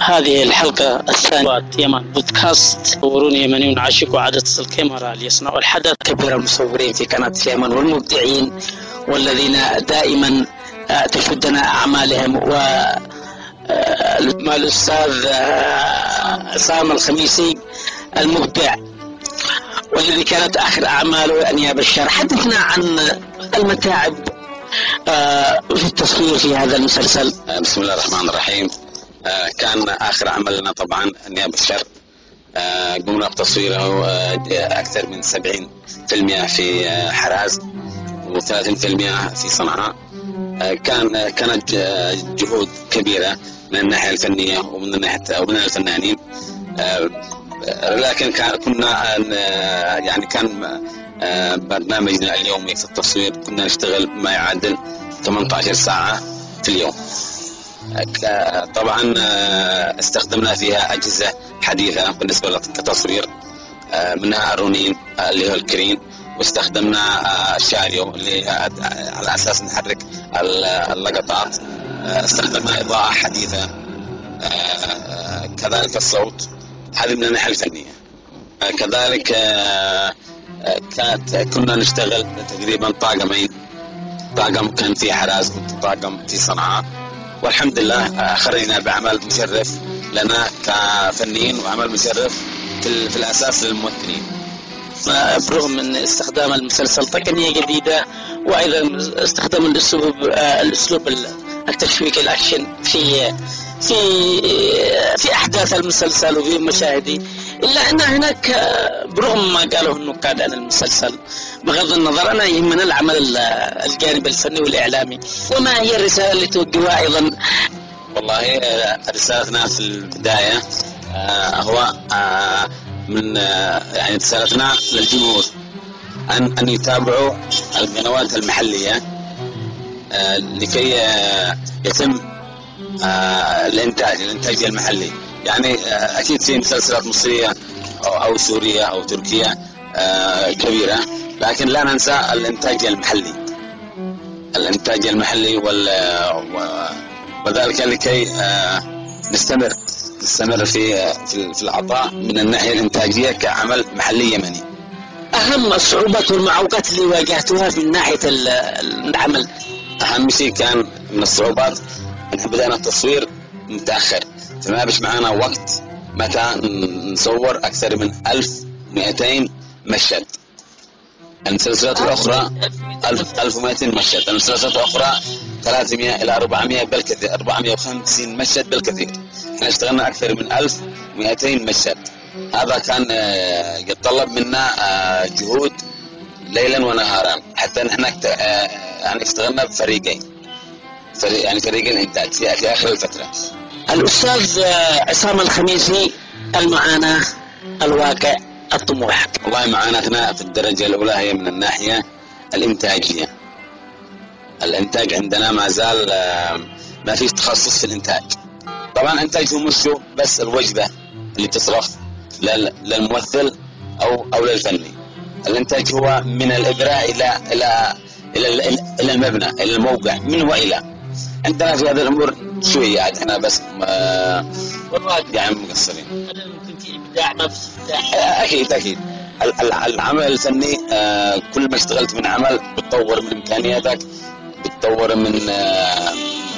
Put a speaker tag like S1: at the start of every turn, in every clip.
S1: هذه الحلقة الثانية يمن بودكاست. مصورون يمنيون عاشقوا عدسة الكاميرا ليصنعوا الحدث كبير المصورين في قناة يمن والمبدعين والذين دائما آه، تشدنا أعمالهم. و آه، الأستاذ آه، عصام الخميسي المبدع. والذي كانت آخر أعماله أنياب الشر حدثنا عن المتاعب في التصوير في هذا المسلسل.
S2: بسم الله الرحمن الرحيم. كان آخر عملنا طبعا نياب الشر آه، قمنا بتصويره آه، أكثر من 70% في حراز و30% في صنعاء. كان كانت جهود كبيرة من الناحية الفنية ومن الناحية ومن الفنانين. لكن كنا يعني كان برنامجنا اليومي في التصوير كنا نشتغل ما يعادل 18 ساعة في اليوم. طبعا آه، استخدمنا فيها أجهزة حديثة بالنسبة للتصوير آه، منها الرونين آه، اللي هو الكرين واستخدمنا الشاريو اللي على أساس نحرك اللقطات استخدمنا إضاءة حديثة كذلك الصوت. هذه من الناحية الفنية. كذلك كانت كنا نشتغل تقريبا طاقمين. طاقم كان في حراز وطاقم في صنعاء. والحمد لله خرجنا بعمل مشرف لنا كفنيين وعمل مشرف في, الأساس للممثلين.
S1: برغم من استخدام المسلسل تقنية جديدة وأيضا استخدام الأسلوب الأسلوب التشويق الأكشن في في في أحداث المسلسل وفي مشاهده إلا أن هناك برغم ما قاله النقاد عن المسلسل بغض النظر أنا يهمنا العمل الجانب الفني والإعلامي. وما هي الرسالة اللي توجهها أيضا؟
S2: والله رسالتنا في البداية آه، هو آه، من آه، يعني رسالتنا للجمهور أن أن يتابعوا القنوات المحلية لكي يتم الإنتاج الانتاج المحلي يعني أكيد في مسلسلات مصرية أو سورية أو تركية كبيرة. لكن لا ننسى الإنتاج المحلي الإنتاج المحلي وال وذلك لكي آه، نستمر نستمر في في العطاء من الناحية الإنتاجية كعمل محلي يمني.
S1: أهم الصعوبات والمعوقات اللي واجهتوها من ناحية العمل؟
S2: أهم شيء كان من الصعوبات أن بدأنا التصوير متأخر فما بش معنا وقت متى نصور أكثر من 1200 مشهد المسلسلات الأخرى 1200 مشهد. المسلسلات الأخرى 300 إلى 400 بالكثير 450 مشهد بالكثير. إحنا اشتغلنا أكثر من 1200 مشهد. هذا كان آه، يتطلب منا آه، جهود ليلا ونهارا حتى نحن آه، يعني اشتغلنا بفريقين. فريق يعني فريقين انتاج في آخر الفترة.
S1: الأستاذ عصام الخميسي المعاناة الواقع. الطموح
S2: والله معاناتنا في الدرجة الأولى هي من الناحية الإنتاجية. الإنتاج عندنا ما زال آه، ما فيش تخصص في الإنتاج. طبعا إنتاج هو مش بس الوجبة اللي تصرف للممثل أو أو للفني. الإنتاج هو من الإبراء إلى إلى إلى إلى المبنى إلى الموقع من وإلى. عندنا في هذه الأمور شوية إحنا بس آه، يعني مقصرين.
S1: ممكن في إبداع ما في
S2: أكيد أكيد. العمل الفني آه، كل ما اشتغلت من عمل بتطور من إمكانياتك بتطور من آه،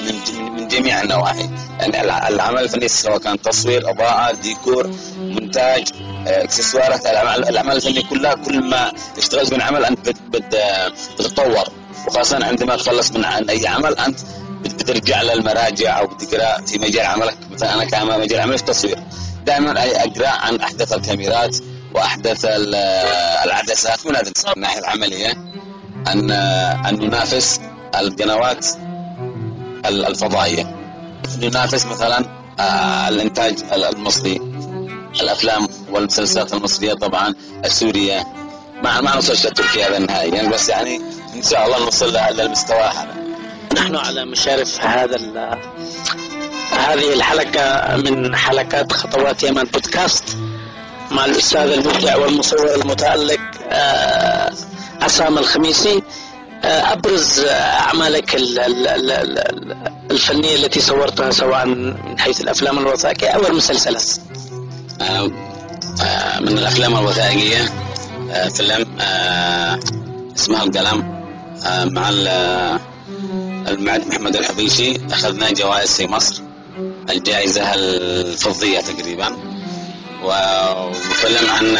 S2: من من جميع النواحي. يعني العمل الفني سواء كان تصوير اضاءه ديكور مونتاج آه، إكسسوارات الاعمال الفنيه كلها كل ما اشتغلت من عمل أنت بتتطور. وخاصة عندما تخلص من عن أي عمل أنت بترجع للمراجع أو بتقرأ في مجال عملك. مثلا أنا كان مجال عملي في التصوير. دائما أقرأ عن أحدث الكاميرات وأحدث العدسات. من هذه الناحيه العملية ان أن ننافس القنوات الفضائية. ننافس مثلا آه، الإنتاج المصري الأفلام والمسلسلات المصرية طبعا السورية. ما ما نوصلش لتركيا هذا النهائي يعني بس يعني إن شاء الله نوصل للمستوى هذا.
S1: نحن على مشارف هذا هذه الحلقة من حلقات خطوات يمن بودكاست مع الأستاذ المبدع والمصور المتألق آه، عصام الخميسي. أبرز أعمالك الفنية التي صورتها سواء من حيث الأفلام الوثائقية أو المسلسلات؟
S2: من الأفلام الوثائقية فيلم اسمها القلم مع المعد محمد الحبيشي. أخذنا جوائز في مصر. الجائزة الفضية تقريبا. وفيلم عن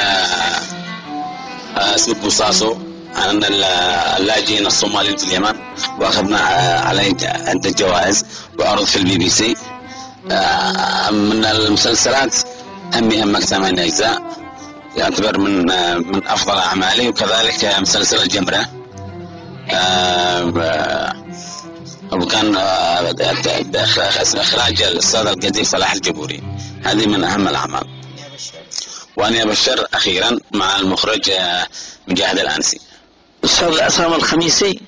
S2: اسمه بوصاصو عن اللاجئين الصوماليين في اليمن. وأخذنا عليه عدة جوائز وعرض في البي بي سي. من المسلسلات همي همك ثمان اجزاء يعتبر من من أفضل أعمالي. وكذلك مسلسل الجمرة. وكان اخراج الأستاذ القدير صلاح الجبوري. هذه من أهم الأعمال. واني ابشر أخيرا مع المخرج مجاهد الأنسي.
S1: أستاذ عصام الخميسي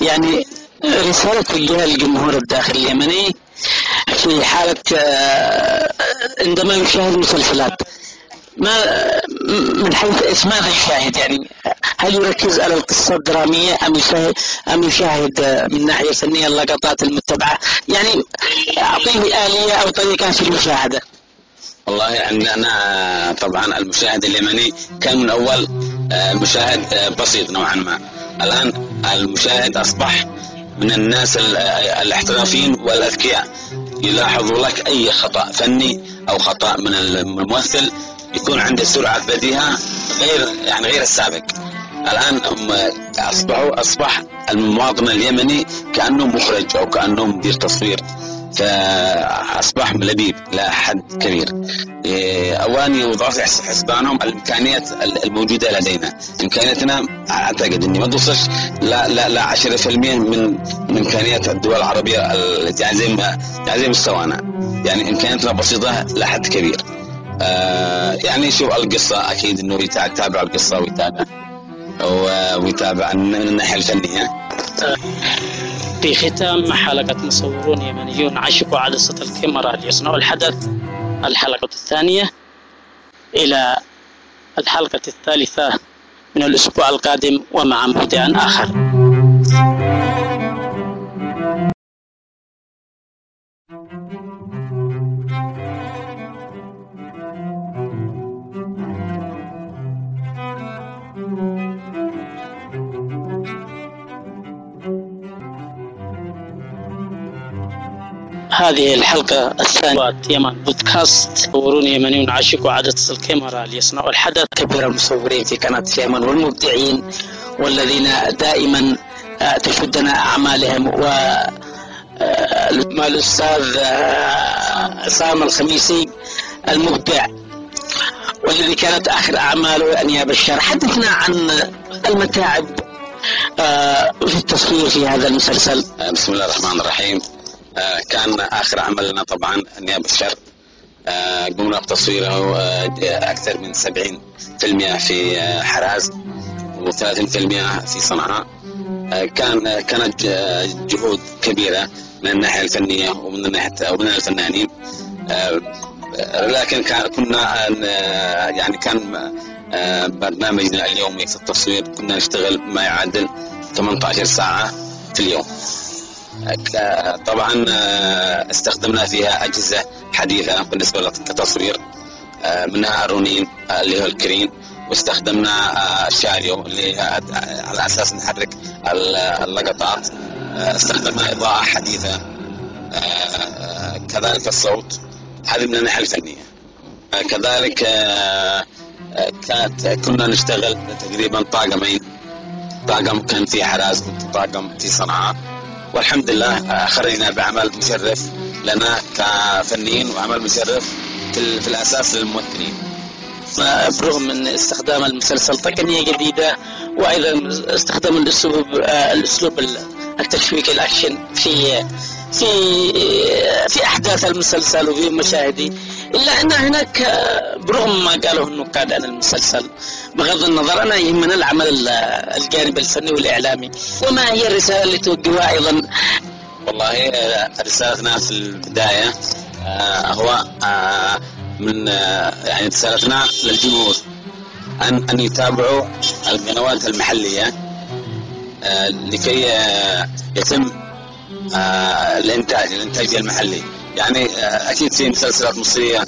S1: يعني رسالة توجهها للجمهور الداخل اليمني في حالة عندما يشاهد مسلسلات ما من حيث ماذا يشاهد يعني هل يركز على القصة الدرامية أم يشاهد أم يشاهد من ناحية فنية اللقطات المتبعة؟ يعني أعطيه آلية أو طريقة في المشاهدة.
S2: والله عندنا طبعا المشاهد اليمني كان من أول المشاهد بسيط نوعا ما. الآن المشاهد أصبح من الناس الاحترافيين والأذكياء. يلاحظوا لك أي خطأ فني أو خطأ من الممثل يكون عنده سرعة بديهة غير يعني غير السابق. الآن أصبحوا أصبح المواطن اليمني كأنه مخرج أو كأنه مدير تصوير. فأصبح لبيب لا حد كبير. أولا يوضع في حسبانهم الإمكانيات الموجودة لدينا. إمكانياتنا أعتقد أني ما توصلش لا لا لا 10% من من إمكانيات الدول العربية يعني زي يعني زي مستوانا. يعني إمكانياتنا بسيطة لا حد كبير. آه يعني شوف القصة أكيد أنه يتابع القصة ويتابع. ويتابع من الناحية الفنية.
S1: في ختام حلقة مصورون يمنيون عشقوا عدسة الكاميرا ليصنعوا الحدث الحلقة الثانية إلى الحلقة الثالثة من الأسبوع القادم ومع مبدع آخر. هذه الحلقة الثانية يمن بودكاست. مصورون يمنيون عاشقوا عدسة الكاميرا ليصنعوا الحدث. كبير المصورين في قناة يمن والمبدعين والذين دائما تشدنا أعمالهم. و الأستاذ عصام الخميسي المبدع. والذي كانت آخر أعماله أن يا بشار حدثنا عن المتاعب في التصوير في هذا المسلسل.
S2: بسم الله الرحمن الرحيم. كان آخر عمل لنا طبعا النيابه الشر قمنا بتصويره أكثر من 70% في حراز و30% في صنعاء. كان كانت جهود كبيرة من الناحية الفنية ومن الناحية ومن الفنانين. لكن كنا يعني كان برنامجنا اليومي في التصوير كنا نشتغل ما يعادل 18 ساعة في اليوم. طبعا استخدمنا فيها أجهزة حديثة بالنسبة للتصوير منها الرونين اللي هو الكرين. واستخدمنا شاريو اللي على أساس نحرك اللقطات. استخدمنا إضاءة حديثة كذلك الصوت. هذه من الناحية الفنية. كذلك كانت كنا نشتغل تقريبا طاقمين. طاقم كان في حراز وطاقم في صنعاء. والحمد لله خرجنا بعمل مشرف لنا كفنيين وعمل مشرف في, الأساس للممثلين.
S1: برغم من استخدام المسلسل تقنية جديدة وأيضا استخدام الأسلوب الأسلوب التشويق الأكشن في في في أحداث المسلسل وفي مشاهده إلا أن هناك برغم ما قاله النقاد عن المسلسل بغض النظر أنا يهمنا العمل الجانب الفني والإعلامي. وما هي الرسالة اللي توجهها أيضا؟
S2: والله رسالتنا في البداية هو من يعني رسالتنا للجمهور أن أن يتابعوا القنوات المحلية آه، لكي آه، يتم آه، الإنتاج الانتاج المحلي يعني آه، أكيد في مسلسلات مصرية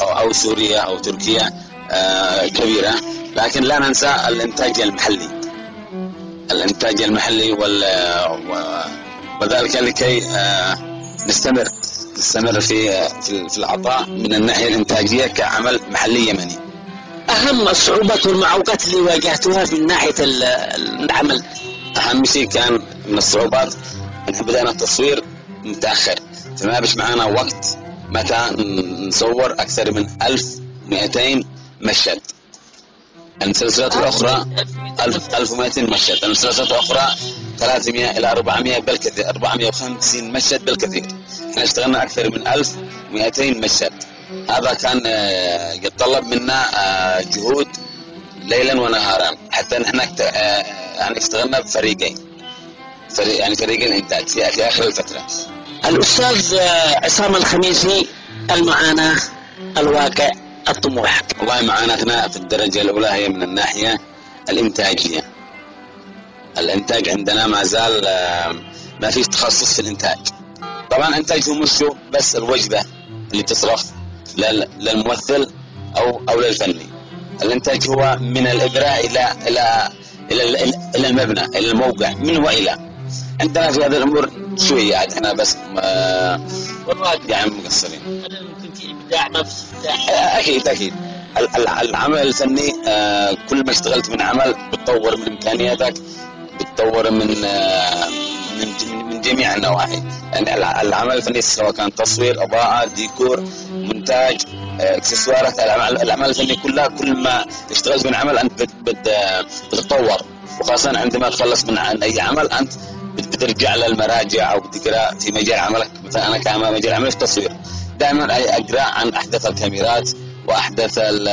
S2: أو أو سورية أو تركية آه، كبيرة. لكن لا ننسى الإنتاج المحلي. الإنتاج المحلي وال وذلك لكي آه، نستمر نستمر في في في العطاء من الناحية الإنتاجية كعمل محلي يمني.
S1: أهم الصعوبات والمعوقات اللي واجهتوها من ناحية ال- العمل.
S2: أهم شيء كان من الصعوبات إن بدأنا التصوير متأخر. فما بش معانا وقت متى نصور أكثر من 1200 مشهد. المسلسلات الأخرى 1000 1200 مشهد. المسلسلات الأخرى 300 إلى 400 بالكثير 450 مشهد بالكثير. إحنا اشتغلنا أكثر من 1200 مشهد. هذا كان آه، يتطلب منا آه، جهود ليلا ونهارا. حتى نحن آه، يعني اشتغلنا بفريقين. فريق يعني فريقين انتاج في آخر الفترة.
S1: الأستاذ آه، عصام الخميسي المعاناة الواقع. الطموح.
S2: والله معاناتنا في الدرجة الأولى هي من الناحية الإنتاجية. الإنتاج عندنا ما زال آه، ما فيش تخصص في الإنتاج. طبعا انتاجهم مش بس الوجبة اللي تصرف لل- للممثل أو أو للفني. الإنتاج هو من الابره إلى إلى إلى إلى المبنى إلى الموقع من وإلى. عندنا في هذه الأمور شوية عاد إحنا بس آه، يعني مقصرين.
S1: ممكن في إبداع إبداع
S2: أكيد أكيد. ال- ال- العمل الفني آه، كل ما اشتغلت من عمل بتطور من إمكانياتك بتطور من آه، من من- جميع النواحي. يعني الع- العمل الفني سواء كان تصوير إضاءة ديكور مونتاج آه، إكسسوارات الاعمال الفنيه كلها كل ما اشتغلت من عمل أنت بت- بت- بتتطور. وخاصة عندما تخلص من عن أي عمل أنت بت- بترجع للمراجع أو بتقرأ في مجال عملك. مثلا أنا كان مجال عملي في التصوير. دائما أقرأ عن أحدث الكاميرات وأحدث ال-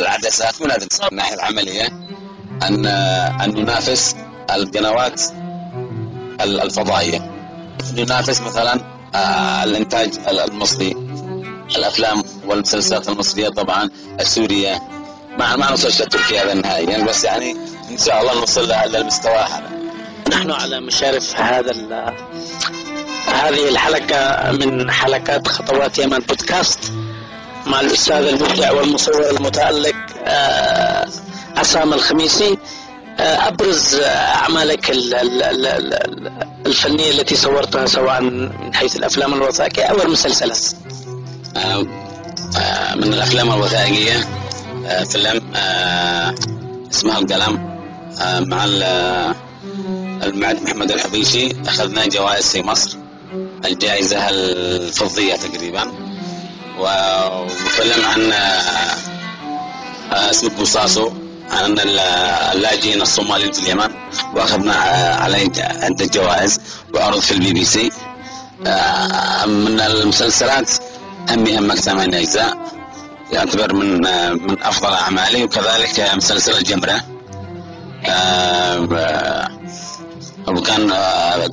S2: العدسات من هذه الناحية العملية ان أن ننافس القنوات ال- الفضائية. ننافس مثلا آه، الإنتاج ال- المصري الأفلام والمسلسلات المصرية طبعا السورية ما ما نوصلش لتركيا هذا نهائيا بس يعني إن شاء الله نوصل للمستوى هذا.
S1: نحن على مشارف هذا هذه الحلقة من حلقات خطوات يمن بودكاست مع الأستاذ المبدع والمصور المتألق آه، عصام الخميسي. آه، أبرز أعمالك ال- ال- ال- ال- الفنية التي صورتها سواء من حيث الأفلام الوثائقية أو المسلسلات؟
S2: آه، آه، من الأفلام الوثائقية آه، فيلم آه، اسمها القلم. آه، مع ال- آه، المعد محمد الحبيشي أخذنا جوائز في مصر. الجائزة الفضية تقريبا. و- وفيلم عن آه، اسمه بوصاصو عن ال- اللاجئين الصوماليين في اليمن وأخذنا عليه عده جوائز وعرض في البي بي سي. آه، من المسلسلات همي همك ثمان اجزاء يعتبر من من أفضل أعمالي وكذلك مسلسل الجمرة. آه، آه، وكان آه،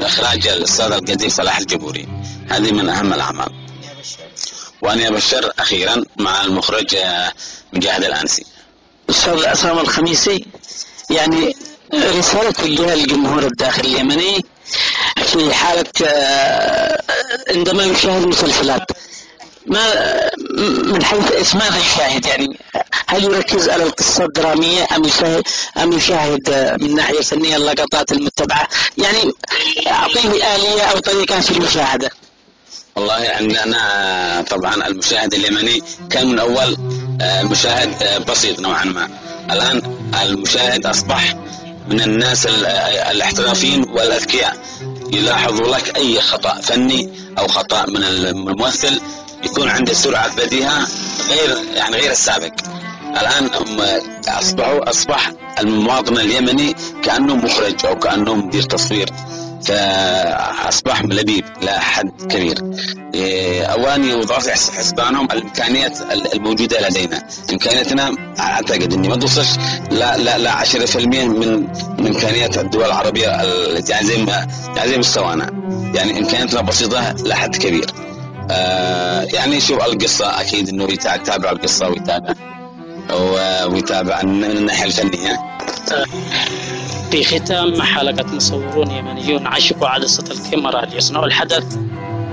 S2: إخراج الأستاذ القدير صلاح الجبوري. هذه من أهم الأعمال. وأنا أبشر أخيرا مع المخرج آه، مجاهد الأنسي.
S1: أستاذ عصام الخميسي يعني رسالة للجمهور الداخلي اليمني في حالة آه، عندما يشاهد مسلسلات. ما من حيث ماذا يشاهد يعني هل يركز على القصة الدرامية أم يشاهد أم يشاهد آه، من ناحية فنية اللقطات المتبعة؟ يعني أعطيه آلية أو طريقة في المشاهدة.
S2: والله عندنا طبعا المشاهد اليمني كان من أول آه، المشاهد آه، بسيط نوعا ما. الآن المشاهد أصبح من الناس ال- الاحترافيين والأذكياء. يلاحظوا لك أي خطأ فني أو خطأ من الممثل يكون عنده سرعة بديهة غير يعني غير السابق. الآن هم اصبحوا أصبح المواطن اليمني كأنه مخرج أو كانه مدير تصوير. فأصبح لبيب إلى حد كبير. إيه، في حس- حسبانهم الإمكانيات ال- الموجودة لدينا. امكانياتنا أعتقد إني ما توصلش لا لا لا 10% من من إمكانيات الدول العربية ال- يعني زي يعني زي مستوانا. يعني امكانياتنا بسيطة لحد كبير. آه يعني شوف القصة أكيد إنه يتابع القصة ويتابع. ويتابع من الناحية الفنية؟
S1: في ختام حلقة مصورون يمنيون عشقوا عدسة الكاميرا ليصنعوا الحدث.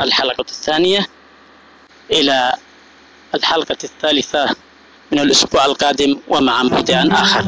S1: الحلقة الثانية إلى الحلقة الثالثة من الأسبوع القادم ومع مبدع آخر.